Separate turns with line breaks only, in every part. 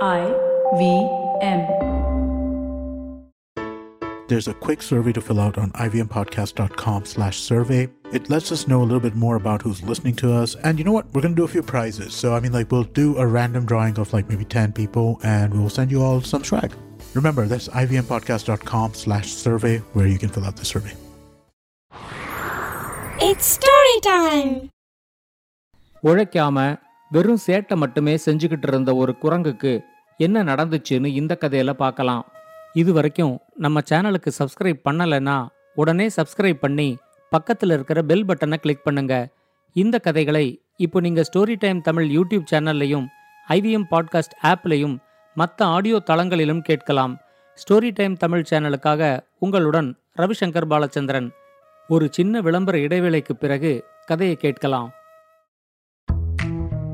I V M.
There's a quick survey to fill out on ivmpodcast.com slash survey. It lets us know a little bit more about who's listening to us. And you know what? We're going to do a few prizes. So, I mean, like, we'll do a random drawing of like maybe 10 people and we'll send you all some swag. Remember, that's ivmpodcast.com slash survey where you can fill out the survey.
It's story time.
உழைக்காம வெறும் சேட்டை மட்டுமே செஞ்சுக்கிட்டு இருந்த ஒரு குரங்குக்கு என்ன நடந்துச்சுன்னு இந்த கதையில பார்க்கலாம். இது வரைக்கும் நம்ம சேனலுக்கு சப்ஸ்கிரைப் பண்ணலைன்னா உடனே சப்ஸ்கிரைப் பண்ணி பக்கத்தில் இருக்கிற பெல் பட்டனை கிளிக் பண்ணுங்க. இந்த கதைகளை இப்போ நீங்க ஸ்டோரி டைம் தமிழ் யூடியூப் சேனல்லையும் ஐவிஎம் பாட்காஸ்ட் ஆப்லையும் மற்ற ஆடியோ தளங்களிலும் கேட்கலாம். ஸ்டோரி டைம் தமிழ் சேனலுக்காக உங்களுடன் ரவிசங்கர் பாலச்சந்திரன். ஒரு சின்ன விளம்பர இடைவேளைக்கு பிறகு கதையை கேட்கலாம்.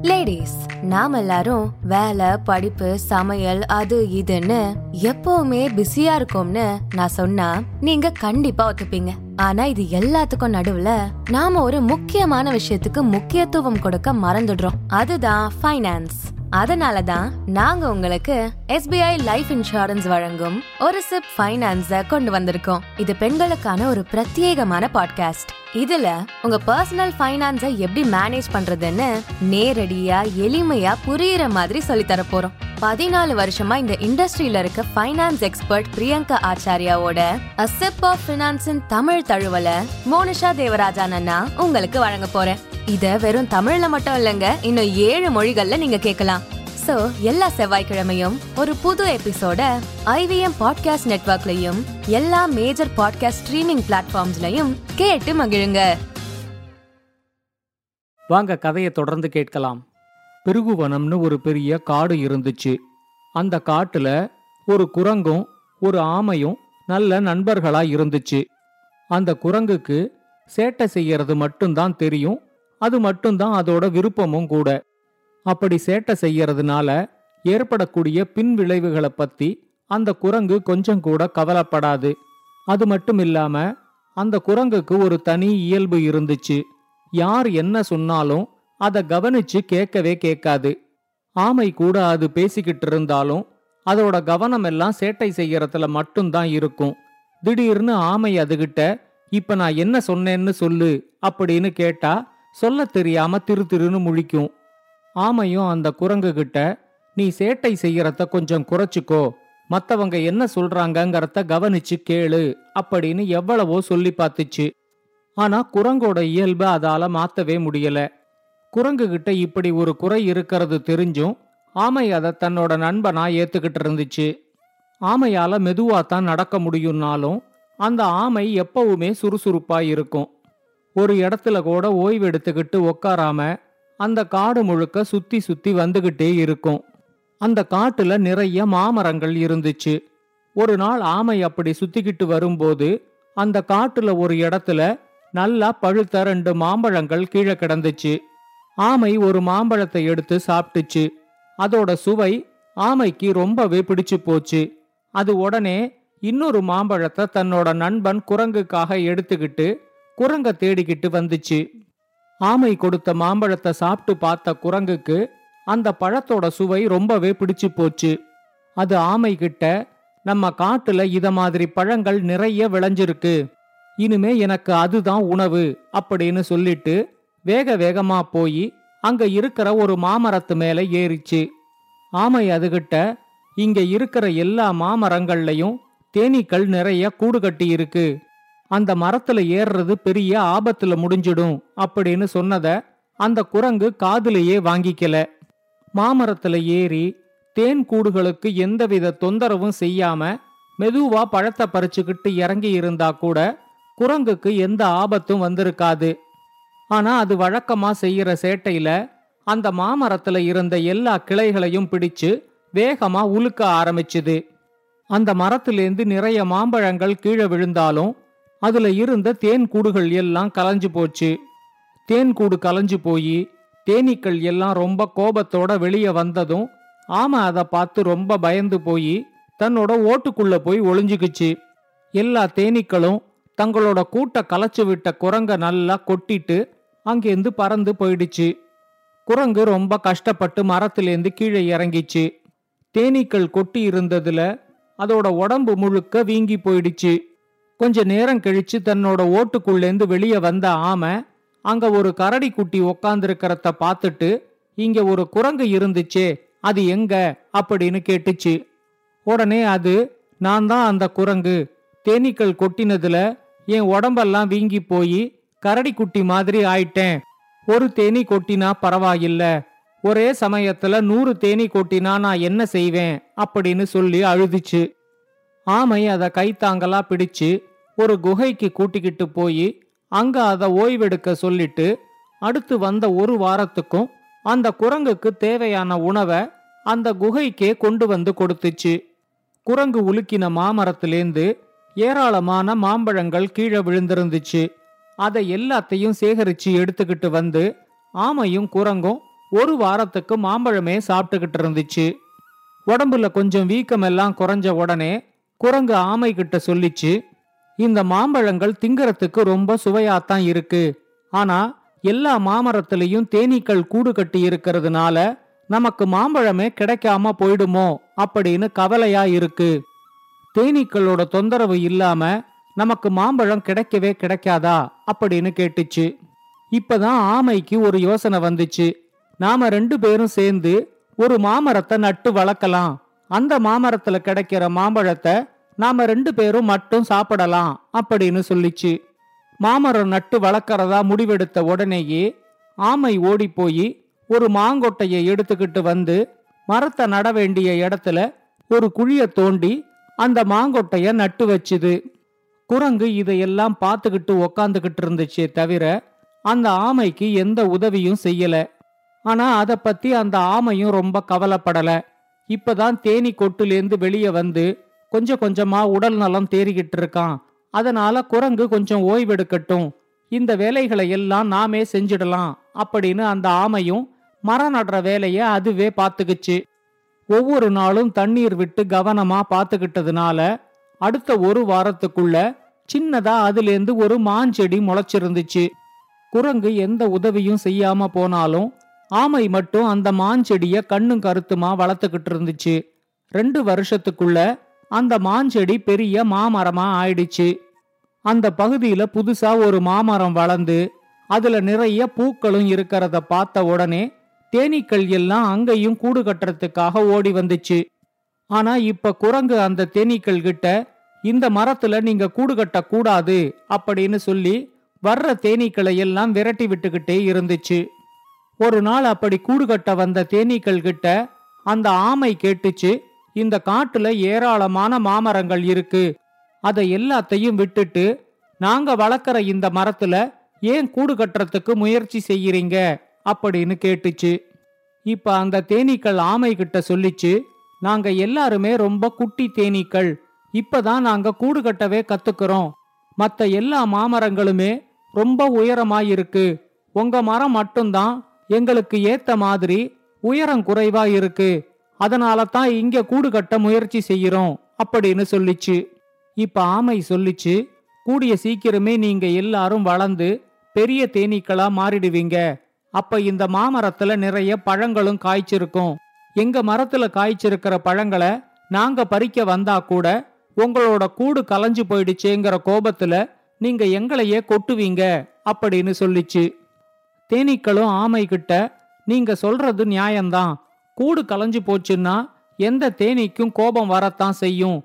லேடிஸ் நாம எல்லாரும் வேலை படிப்பு சமையல் அது இதுன்னு எப்பவுமே பிஸியா இருக்கோம்னு நான் சொன்னா நீங்க கண்டிப்பா ஒத்துப்பீங்க. ஆனா இது எல்லாத்துக்கும் நடுவுல நாம ஒரு முக்கியமான விஷயத்துக்கு முக்கியத்துவம் கொடுக்க மறந்துடுறோம். அதுதான் ஃபைனான்ஸ் அதனால தான் நாங்க உங்களுக்கு எஸ்பிஐ லைஃப் இன்சூரன்ஸ் வழங்கும் ஒரு சிப் ஃபைனான்ஸ கொண்டு வந்திருக்கோம். இது பெண்களுக்கான ஒரு பிரத்யேகமான பாட்காஸ்ட் இதுல உங்க பர்சனல் ஃபைனான்ஸை எப்படி மேனேஜ் பண்றதுன்னு நேரடியா எளிமையா புரியுற மாதிரி சொல்லி தர போறோம். பதினாலு வருஷமா இந்த இண்டஸ்ட்ரியில இருக்க ஃபைனான்ஸ் எக்ஸ்பர்ட் பிரியங்கா ஆச்சாரியாவோட அ சிப் ஆஃப் ஃபினான்ஸின் தமிழ் தழுவல மோனிஷா தேவராஜா அண்ணா உங்களுக்கு வழங்க போறேன். இத வெறும் தமிழ்ல மட்டும் இல்லங்க இன்னும் ஏழு மொழிகள்ல நீங்க கேட்கலாம். சோ எல்லா செவ்வாய்க்கிழமையும் ஒரு புது எபிசோட ஐவிஎம் பாட்காஸ்ட் நெட்வொர்க்லயும் எல்லா மேஜர் பாட்காஸ்ட் ஸ்ட்ரீமிங் பிளாட்ஃபார்ம்ஸ்லயும் கேட்டு மகிழுங்க.
வாங்க கதையை தொடர்ந்து கேட்கலாம். பிருகுவனம்னு ஒரு பெரிய காடு இருந்துச்சு. அந்த காட்டுல ஒரு குரங்கும் ஒரு ஆமையும் நல்ல நண்பர்களா இருந்துச்சு. அந்த குரங்குக்கு சேட்டை செய்யறது மட்டும்தான் தெரியும் அது மட்டும்தான் அதோட விருப்பமும் கூட. அப்படி சேட்டை செய்யறதுனால ஏற்படக்கூடிய பின் விளைவுகளை பத்தி அந்த குரங்கு கொஞ்சம் கூட கவலைப்படாது. அது மட்டும் இல்லாம அந்த குரங்குக்கு ஒரு தனி இயல்பு இருந்துச்சு. யார் என்ன சொன்னாலும் அதை கவனிச்சு கேட்கவே கேட்காது. ஆமை கூட அது பேசிக்கிட்டு இருந்தாலும் அதோட கவனம் எல்லாம் சேட்டை செய்யறதுல மட்டும்தான் இருக்கும். திடீர்னு ஆமை அதுகிட்ட இப்ப நான் என்ன சொன்னேன்னு சொல்லு அப்படின்னு கேட்டா சொல்ல தெரியாம திரு திருன்னு முழிக்கும். ஆமையும் அந்த குரங்கு கிட்ட நீ சேட்டை செய்யறத கொஞ்சம் குறைச்சிக்கோ. மத்தவங்க என்ன சொல்றாங்கங்கிறத கவனிச்சு கேளு அப்படின்னு எவ்வளவோ சொல்லி பார்த்துச்சு. ஆனா குரங்கோட இயல்பை அதால மாத்தவே முடியல. குரங்கு கிட்ட இப்படி ஒரு குறை இருக்கிறது தெரிஞ்சும் ஆமை அதை தன்னோட நண்பனா ஏத்துக்கிட்டு இருந்துச்சு. ஆமையால மெதுவா தான் நடக்க முடியும்னாலும் அந்த ஆமை எப்பவுமே சுறுசுறுப்பா இருக்கும். ஒரு இடத்துல கூட ஓய்வு எடுத்துக்கிட்டு உக்காராம அந்த காடு முழுக்க சுத்தி சுத்தி வந்துகிட்டே இருக்கும். அந்த காட்டுல நிறைய மாமரங்கள் இருந்துச்சு. ஒரு நாள் ஆமை அப்படி சுத்திக்கிட்டு வரும்போது அந்த காட்டுல ஒரு இடத்துல நல்லா பழுத்த ரெண்டு மாம்பழங்கள் கீழே கிடந்துச்சு. ஆமை ஒரு மாம்பழத்தை எடுத்து சாப்பிட்டுச்சு. அதோட சுவை ஆமைக்கு ரொம்பவே பிடிச்சு போச்சு. அது உடனே இன்னொரு மாம்பழத்தை தன்னோட நண்பன் குரங்குக்காக எடுத்துக்கிட்டு குரங்க தேடிக்கிட்டு வந்துச்சு. ஆமை கொடுத்த மாம்பழத்தை சாப்பிட்டு பார்த்த குரங்குக்கு அந்த பழத்தோட சுவை ரொம்பவே பிடிச்சு போச்சு. அது ஆமை கிட்ட நம்ம காட்டுல இத மாதிரி பழங்கள் நிறைய விளைஞ்சிருக்கு. இனிமே எனக்கு அதுதான் உணவு அப்படின்னு சொல்லிட்டு வேக வேகமா போய் அங்க இருக்கிற ஒரு மாமரத்து மேல ஏறிச்சு. ஆமை அதுகிட்ட இங்க இருக்கிற எல்லா மாமரங்கள்லையும் தேனீக்கள் நிறைய கூடு கட்டி இருக்கு. அந்த மரத்துல ஏறுறது பெரிய ஆபத்துல முடிஞ்சிடும் அப்படின்னு சொன்னத அந்த குரங்கு காதிலேயே வாங்கிக்கல. மாமரத்துல ஏறி தேன் கூடுகளுக்கு எந்தவித தொந்தரவும் செய்யாம மெதுவா பழத்தை பறிச்சுக்கிட்டு இறங்கி இருந்தா கூட குரங்குக்கு எந்த ஆபத்தும் வந்திருக்காது. ஆனா அது வழக்கமா செய்யற சேட்டையில அந்த மாமரத்துல இருந்த எல்லா கிளைகளையும் பிடிச்சு வேகமா உலுக்க ஆரம்பிச்சுது. அந்த மரத்திலேந்து நிறைய மாம்பழங்கள் கீழே விழுந்தாலும் அதுல இருந்த தேன் கூடுகள் எல்லாம் கலைஞ்சு போச்சு. தேன் கூடு கலைஞ்சு போய் தேனீக்கள் எல்லாம் ரொம்ப கோபத்தோட வெளியே வந்ததும் ஆமா அதை பார்த்து ரொம்ப பயந்து போய் தன்னோட ஓட்டுக்குள்ள போய் ஒளிஞ்சுக்குச்சு. எல்லா தேனீக்களும் தங்களோட கூட்ட கலைச்சு விட்ட குரங்க நல்லா கொட்டிட்டு அங்கேருந்து பறந்து போயிடுச்சு. குரங்கு ரொம்ப கஷ்டப்பட்டு மரத்திலேந்து கீழே இறங்கிச்சு. தேனீக்கள் கொட்டி இருந்ததுல அதோட உடம்பு முழுக்க வீங்கி போயிடுச்சு. கொஞ்ச நேரம் கழிச்சு தன்னோட ஓட்டுக்குள்ளேந்து வெளியே வந்த ஆமை அங்க ஒரு கரடி குட்டி உக்காந்துருக்கிறத பார்த்துட்டு இங்க ஒரு குரங்கு இருந்துச்சே அது எங்க? அப்படின்னு கேட்டுச்சு. உடனே அது நான் தான் அந்த குரங்கு. தேனீக்கள் கொட்டினதுல என் உடம்பெல்லாம் வீங்கி போய் கரடி குட்டி மாதிரி ஆயிட்டேன். ஒரு தேனி கொட்டினா பரவாயில்ல. ஒரே சமயத்துல நூறு தேனி கொட்டினா நான் என்ன செய்வேன் அப்படின்னு சொல்லி அழுதுச்சு. ஆமை அதை கைத்தாங்கலா பிடிச்சு ஒரு குகைக்கு கூட்டிக்கிட்டு போய் அங்க அதை ஓய்வெடுக்க சொல்லிட்டு அடுத்து வந்த ஒரு வாரத்துக்கும் அந்த குரங்குக்கு தேவையான உணவை அந்த குகைக்கே கொண்டு வந்து கொடுத்துச்சு. குரங்கு உலுக்கின மாமரத்திலேந்து ஏராளமான மாம்பழங்கள் கீழே விழுந்திருந்துச்சு. அதை எல்லாத்தையும் சேகரிச்சு எடுத்துக்கிட்டு வந்து ஆமையும் குரங்கும் ஒரு வாரத்துக்கு மாம்பழமே சாப்பிட்டுக்கிட்டு இருந்துச்சு. உடம்புல கொஞ்சம் வீக்கமெல்லாம் குறைஞ்ச உடனே குரங்கு ஆமை கிட்ட சொல்லிச்சு இந்த மாம்பழங்கள் திங்கறதுக்கு ரொம்ப சுவையாத்தான் இருக்கு. ஆனா எல்லா மாமரத்திலையும் தேனீக்கள் கூடு கட்டி இருக்கிறதுனால நமக்கு மாம்பழமே கிடைக்காம போயிடுமோ? அப்படின்னு கவலையா இருக்கு. தேனீக்களோட தொந்தரவு இல்லாம நமக்கு மாம்பழம் கிடைக்கவே கிடைக்காதா? அப்படின்னு கேட்டுச்சு. இப்பதான் ஆமைக்கு ஒரு யோசனை வந்துச்சு. நாம ரெண்டு பேரும் சேர்ந்து ஒரு மாமரத்தை நட்டு வளர்க்கலாம். அந்த மாமரத்துல கிடைக்கிற மாம்பழத்தை நாம ரெண்டு பேரும் மட்டும் சாப்பிடலாம் அப்படின்னு சொல்லிச்சு. மாமரம் நட்டு வளர்க்கறதா முடிவெடுத்த உடனேயே ஆமை ஓடி போய் ஒரு மாங்கொட்டையை எடுத்துக்கிட்டு வந்து மரத்தை நட வேண்டிய இடத்துல ஒரு குழிய தோண்டி அந்த மாங்கொட்டைய நட்டு வச்சுது. குரங்கு இதையெல்லாம் பார்த்துக்கிட்டு உக்காந்துக்கிட்டு இருந்துச்சே தவிர அந்த ஆமைக்கு எந்த உதவியும் செய்யல. ஆனா அத பத்தி அந்த ஆமையும் ரொம்ப கவலைப்படல. இப்பதான் தேனி கொட்டுலேந்து வெளியே வந்து கொஞ்சம் கொஞ்சமா உடல் நலம் தேறிக்கிட்டு இருக்கான். அதனால குரங்கு கொஞ்சம் ஓய்வெடுக்கட்டும். இந்த வேலைகளை எல்லாம் நாமே செஞ்சிடலாம் அப்படின்னு அந்த ஆமையும் மரம் நடுற வேலைய அதுவே பார்த்துக்குச்சு ஒவ்வொரு நாளும் தண்ணீர் விட்டு கவனமா பார்த்துக்கிட்டதுனால அடுத்த ஒரு வாரத்துக்குள்ள சின்னதா அதுலேருந்து ஒரு மாஞ்செடி முளைச்சிருந்துச்சு. குரங்கு எந்த உதவியும் செய்யாம போனாலும் ஆமை மட்டும் அந்த மாஞ்செடிய கண்ணும் கருத்துமா வளர்த்துக்கிட்டு இருந்துச்சு. ரெண்டு வருஷத்துக்குள்ள அந்த மாஞ்செடி பெரிய மாமரமா ஆயிடுச்சு. அந்த பகுதியில புதுசா ஒரு மாமரம் வளர்ந்து அதுல நிறைய பூக்களும் இருக்கிறத பார்த்த உடனே தேனீக்கள் எல்லாம் அங்கேயும் கூடு கட்டுறதுக்காக ஓடி வந்துச்சு. ஆனா இப்ப குரங்கு அந்த தேனீக்கள் கிட்ட இந்த மரத்துல நீங்க கூடு கட்ட கூடாது அப்படின்னு சொல்லி வர்ற தேனீக்களை எல்லாம் விரட்டி விட்டுக்கிட்டே இருந்துச்சு. ஒரு நாள் அப்படி கூடு கட்ட வந்த தேனீக்கள் கிட்ட அந்த ஆமை கேட்டுச்சு இந்த காட்டுல ஏராளமான மாமரங்கள் இருக்கு. அதை எல்லாத்தையும் விட்டுட்டு நாங்க வளர்க்குற இந்த மரத்துல ஏன் கூடு கட்டுறதுக்கு முயற்சி செய்யறீங்க? அப்படின்னு கேட்டுச்சு. இப்ப அந்த தேனீக்கள் ஆமை கிட்ட சொல்லிச்சு நாங்க எல்லாருமே ரொம்ப குட்டி தேனீக்கள். இப்பதான் நாங்க கூடு கட்டவே கத்துக்கிறோம். மத்த எல்லா மாமரங்களுமே ரொம்ப உயரமாயிருக்கு. உங்க மரம் மட்டும்தான் எங்களுக்கு ஏத்த மாதிரி உயரம் குறைவா இருக்கு. அதனால தான் இங்க கூடு கட்ட முயற்சி செய்யறோம் அப்படின்னு சொல்லிச்சு. இப்ப ஆமை சொல்லிச்சு கூடிய சீக்கிரமே நீங்க எல்லாரும் வளர்ந்து பெரிய தேனீக்களா மாறிடுவீங்க. அப்ப இந்த மாமரத்துல நிறைய பழங்களும் காய்ச்சிருக்கும். எங்க மரத்துல காய்ச்சிருக்கிற பழங்களை நாங்க பறிக்க வந்தா கூட உங்களோட கூடு கலைஞ்சு போயிடுச்சேங்கிற கோபத்துல நீங்க எங்களையே கொட்டுவீங்க அப்படின்னு சொல்லிச்சு. தேனீக்களும் ஆமை கிட்ட நீங்க சொல்றது நியாயம்தான். கூடு கலைஞ்சு போச்சுன்னா எந்த தேனீக்கும் கோபம் வரத்தான் செய்யும்.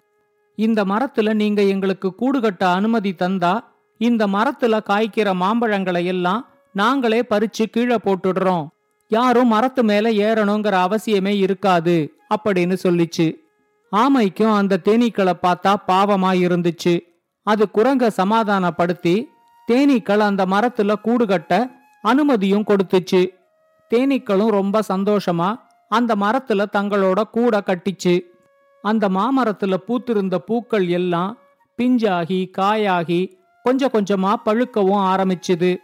இந்த மரத்துல நீங்க எங்களுக்கு கூடு கட்ட அனுமதி தந்தா இந்த மரத்துல காய்க்கிற மாம்பழங்களை எல்லாம் நாங்களே பறிச்சு கீழே போட்டுடுறோம். யாரும் மரத்து மேல ஏறணுங்கிற அவசியமே இருக்காது அப்படின்னு சொல்லிச்சு. ஆமைக்கும் அந்த தேனீக்களை பார்த்தா பாவமா இருந்துச்சு. அது குரங்க சமாதானப்படுத்தி தேனீக்கள் அந்த மரத்துல கூடு கட்ட அனுமதியும் கொடுத்துச்சு. தேனீக்களும் ரொம்ப சந்தோஷமா அந்த மரத்துல தங்களோட கூட கட்டிச்சு. அந்த மாமரத்துல பூத்திருந்த பூக்கள் எல்லாம் பிஞ்சாகி காயாகி கொஞ்சம் கொஞ்சமா பழுக்கவும் ஆரம்பிச்சுது.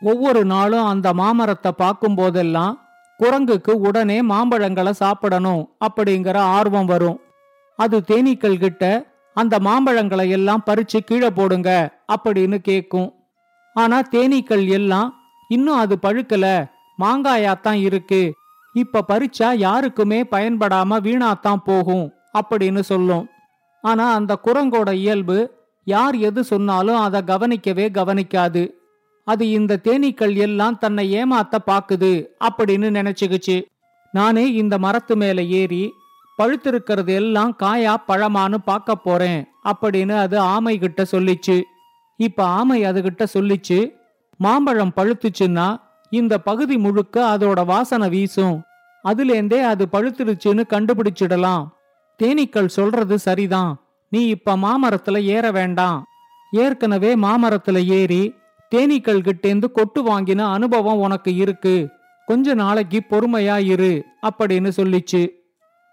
ஒவ்வொரு நாளும் அந்த மாமரத்தை பார்க்கும் போதெல்லாம் குரங்குக்கு உடனே மாம்பழங்களை சாப்பிடணும் அப்படிங்கிற ஆர்வம் வரும். அது தேனீக்கள் கிட்ட அந்த மாம்பழங்களை எல்லாம் பறிச்சு கீழே போடுங்க அப்படின்னு கேக்கும். ஆனா தேனீக்கள் எல்லாம் இன்னும் அது பழுக்கல. மாங்காயாத்தான் இருக்கு. இப்ப பறிச்சா யாருக்குமே பயன்படாம வீணாத்தான் போகும் அப்படின்னு சொல்லும். ஆனா அந்த குரங்கோட இயல்பு யார் எது சொன்னாலும் அதை கவனிக்கவே கவனிக்காது. அது இந்த தேனீக்கள் எல்லாம் தன்னை ஏமாத்த பாக்குது அப்படின்னு நினைச்சுக்குச்சு. நானே இந்த மரத்து மேல ஏறி பழுத்திருக்கிறது எல்லாம் காயா பழமான்னு பார்க்க போறேன் அப்படின்னு அது ஆமை கிட்ட சொல்லிச்சு. இப்ப ஆமை அதுகிட்ட சொல்லிச்சு மாம்பழம் பழுத்துச்சுன்னா இந்த பகுதி முழுக்க அதோட வாசனை வீசும். அதுலேந்தே அது பழுத்துருச்சுன்னு கண்டுபிடிச்சிடலாம். தேனீக்கள் சொல்றது சரிதான். நீ இப்ப மாமரத்துல ஏற வேண்டாம். ஏற்கனவே மாமரத்துல ஏறி தேனீக்கள் கிட்டேந்து கொட்டு வாங்கின அனுபவம் உனக்கு இருக்கு. கொஞ்ச நாளைக்கு பொறுமையா இரு அப்படின்னு சொல்லிச்சு.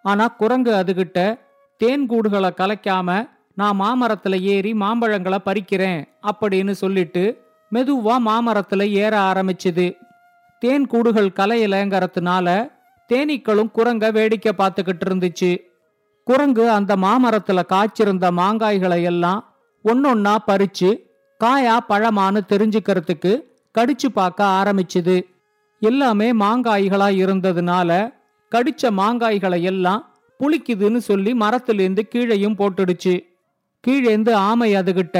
ஆனா குரங்கு அதுகிட்ட தேன் கூடுகளை கலைக்காம நான் மாமரத்துல ஏறி மாம்பழங்களை பறிக்கிறேன் அப்படின்னு சொல்லிட்டு மெதுவா மாமரத்துல ஏற ஆரம்பிச்சுது. தேன் கூடுகள் கலையலங்கிறதுனால தேனீக்களும் குரங்க வேடிக்கை பார்த்துக்கிட்டு இருந்துச்சு. குரங்கு அந்த மாமரத்துல காய்ச்சிருந்த மாங்காய்களை எல்லாம் ஒன்னொன்னா பறிச்சு காயா பழமான்னு தெரிஞ்சுக்கிறதுக்கு கடிச்சு பார்க்க ஆரம்பிச்சுது. எல்லாமே மாங்காய்களா இருந்ததுனால கடிச்ச மாங்காய்களை எல்லாம் புளிக்குதுன்னு சொல்லி மரத்திலேருந்து கீழையும் போட்டுடுச்சு. கீழேந்து ஆமை அதுகிட்ட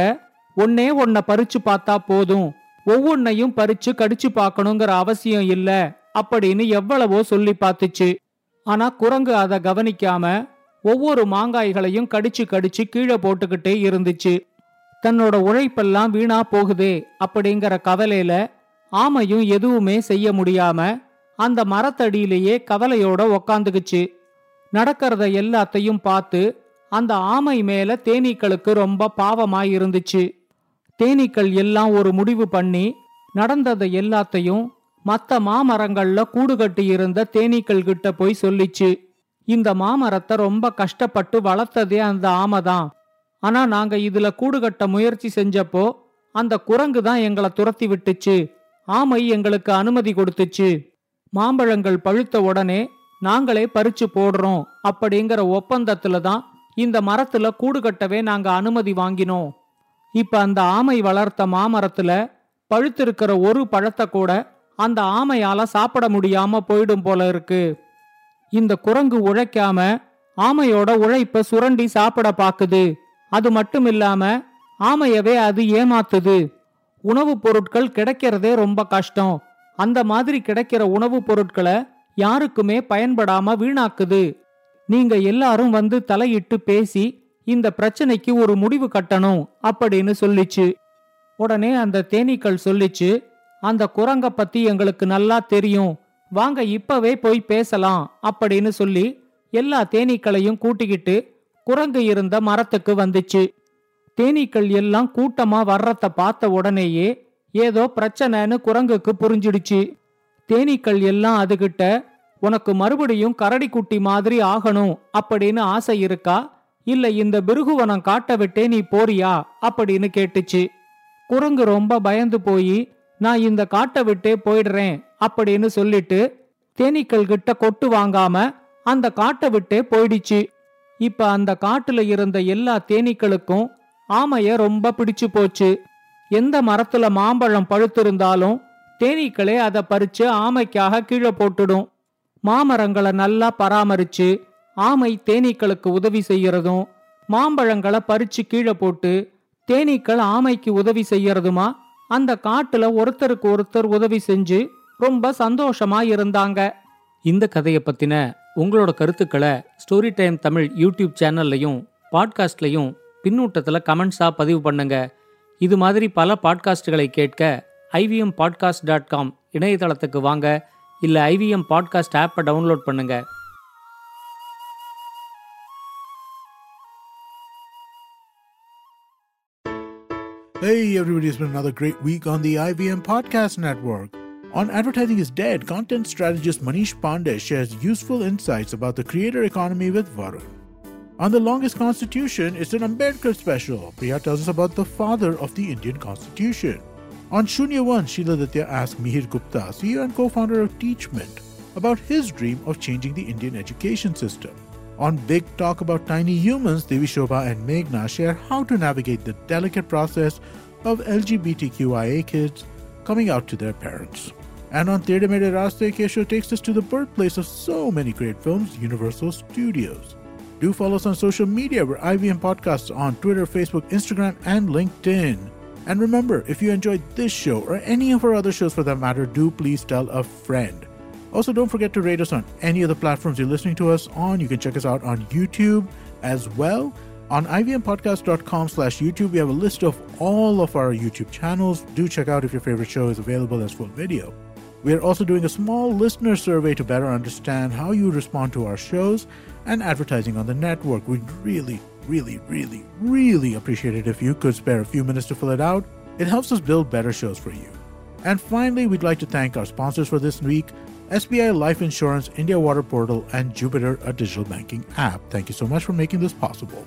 ஒன்னே ஒன்ன பறிச்சு பார்த்தா போதும். ஒவ்வொன்னையும் பறிச்சு கடிச்சு பார்க்கணுங்கிற அவசியம் இல்ல. அப்படின்னு எவ்வளவோ சொல்லி பார்த்துச்சு. ஆனா குரங்கு அதை கவனிக்காம ஒவ்வொரு மாங்காய்களையும் கடிச்சு கடிச்சு கீழே போட்டுக்கிட்டே இருந்துச்சு. தன்னோட உழைப்பெல்லாம் வீணா போகுதே அப்படிங்கிற கவலையில ஆமையும் எதுவுமே செய்ய முடியாம அந்த மரத்தடியிலேயே கவலையோட உக்காந்துக்குச்சு. நடக்கிறத எல்லாத்தையும் பார்த்து அந்த ஆமை மேல தேனீக்களுக்கு ரொம்ப பாவமாய் இருந்துச்சு தேனீக்கள் எல்லாம் ஒரு முடிவு பண்ணி நடந்ததை எல்லாத்தையும் மற்ற மாமரங்கள்ல கூடு கட்டி இருந்த தேனீக்கள் கிட்ட போய் சொல்லிச்சு. இந்த மாமரத்தை ரொம்ப கஷ்டப்பட்டு வளர்த்ததே அந்த ஆமை தான். ஆனா நாங்க இதுல கூடு கட்ட முயற்சி செஞ்சப்போ அந்த குரங்கு தான் எங்களை துரத்தி விட்டுச்சு. ஆமை எங்களுக்கு அனுமதி கொடுத்துச்சு. மாம்பழங்கள் பழுத்த உடனே நாங்களே பறிச்சு போடுறோம் அப்படிங்கிற ஒப்பந்தத்துல தான் இந்த மரத்துல கூடு கட்டவே நாங்க அனுமதி வாங்கினோம். இப்ப அந்த ஆமை வளர்த்த மாமரத்துல பழுத்திருக்கிற ஒரு பழத்தை கூட அந்த ஆமையால சாப்பிட முடியாம போயிடும் போல இருக்கு. இந்த குரங்கு உழைக்காம ஆமையோட உழைப்ப சுரண்டி சாப்பிட பாக்குது. அது மட்டும் இல்லாம ஆமையவே அது ஏமாத்துது. உணவுப் பொருட்கள் கிடைக்கிறதே ரொம்ப கஷ்டம். அந்த மாதிரி கிடைக்கிற உணவுப் பொருட்களை யாருக்குமே பயன்படாம வீணாக்குது. நீங்க எல்லாரும் வந்து தலையிட்டு பேசி இந்த பிரச்சனைக்கு ஒரு முடிவு கட்டணும் அப்படின்னு சொல்லிச்சு. உடனே அந்த தேனீக்கள் சொல்லிச்சு அந்த குரங்க பத்தி எங்களுக்கு நல்லா தெரியும். வாங்க இப்பவே போய் பேசலாம் அப்படின்னு சொல்லி எல்லா தேனீக்களையும் கூட்டிக்கிட்டு குரங்கு இருந்த மரத்துக்கு வந்துச்சு. தேனீக்கள் எல்லாம் கூட்டமா வர்றத பார்த்த உடனேயே ஏதோ பிரச்சனைன்னு குரங்குக்கு புரிஞ்சிடுச்சு. தேனீக்கள் எல்லாம் அதுகிட்ட உனக்கு மறுபடியும் கரடி குட்டி மாதிரி ஆகணும் அப்படின்னு ஆசை இருக்கா? இல்ல இந்த பிருகுவனம் காட்ட விட்டே நீ போறியா? அப்படின்னு கேட்டுச்சு. குரங்கு ரொம்ப பயந்து போய் நான் இந்த காட்டை விட்டே போயிடுறேன் அப்படின்னு சொல்லிட்டு தேனீக்கள் கிட்ட கொட்டு வாங்காம அந்த காட்டை விட்டே போயிடுச்சு. இப்ப அந்த காட்டுல இருந்த எல்லா தேனீக்களுக்கும் ஆமைய ரொம்ப பிடிச்சு போச்சு. எந்த மரத்துல மாம்பழம் பழுத்திருந்தாலும் தேனீக்களே அதை பறிச்சு ஆமைக்காக கீழே போட்டுடும். மாமரங்களை நல்லா பராமரிச்சு ஆமை தேனீக்களுக்கு உதவி செய்யறதும் மாம்பழங்களை பறிச்சு கீழே போட்டு தேனீக்கள் ஆமைக்கு உதவி செய்யறதுமா அந்த காட்டுல ஒருத்தருக்கு ஒருத்தர் உதவி செஞ்சு ரொம்ப சந்தோஷமா இருந்தாங்க. இந்த கதையை பத்தின உங்களோட கருத்துக்களை ஸ்டோரி டைம் தமிழ் யூடியூப் சேனல்லையும் பாட்காஸ்ட்லையும் பின்னூட்டத்தில் கமெண்ட்ஸாக பதிவு பண்ணுங்க. இது மாதிரி பல பாட்காஸ்டுகளை கேட்க ஐவிஎம் பாட்காஸ்ட் டாட் காம் இணையதளத்துக்கு வாங்க. இல்லை ஐவிஎம் பாட்காஸ்ட் ஆப்பை டவுன்லோட் பண்ணுங்கள்
Hey, everybody, it's been another great week on the IBM Podcast Network. On Advertising is Dead, content strategist Manish Pandey shares useful insights about the creator economy with Varun. On The Longest Constitution, it's an Ambedkar special. Priya tells us about the father of the Indian Constitution. On Shunya One, Sheila Ditya asks Mihir Gupta, CEO and co-founder of Teachment, about his dream of changing the Indian education system. On Big Talk About Tiny Humans, Devi Shobha and Meghna share how to navigate the delicate process of LGBTQIA kids coming out to their parents. And on Tere Mere Raste, Kesho takes us to the birthplace of so many great films, Universal Studios. Do follow us on social media. We're IVM Podcasts on Twitter, Facebook, Instagram, and LinkedIn. And remember, if you enjoyed this show or any of our other shows for that matter, do please tell a friend. Also, don't forget to rate us on any of the platforms you're listening to us on. You can check us out on YouTube as well. On ivmpodcast.com slash YouTube, we have a list of all of our YouTube channels. Do check out if your favorite show is available as full video. We are also doing a small listener survey to better understand how you respond to our shows and advertising on the network. We'd really, really, really, really appreciate it if you could spare a few minutes to fill it out. It helps us build better shows for you. And finally, we'd like to thank our sponsors for this week SBI Life Insurance, India Water Portal, and Jupiter, a digital banking app. Thank you so much for making this possible.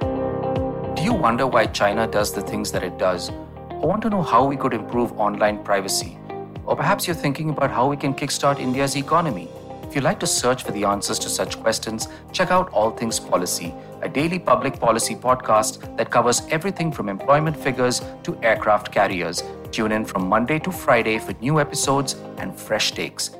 Do you wonder why China does the things that it does? Or want to know how we could improve online privacy? Or perhaps you're thinking about how we can kickstart India's economy? If you'd like to search for the answers to such questions, check out All Things Policy, a daily public policy podcast that covers everything from employment figures to aircraft carriers. Tune in from Monday to Friday for new episodes and fresh takes.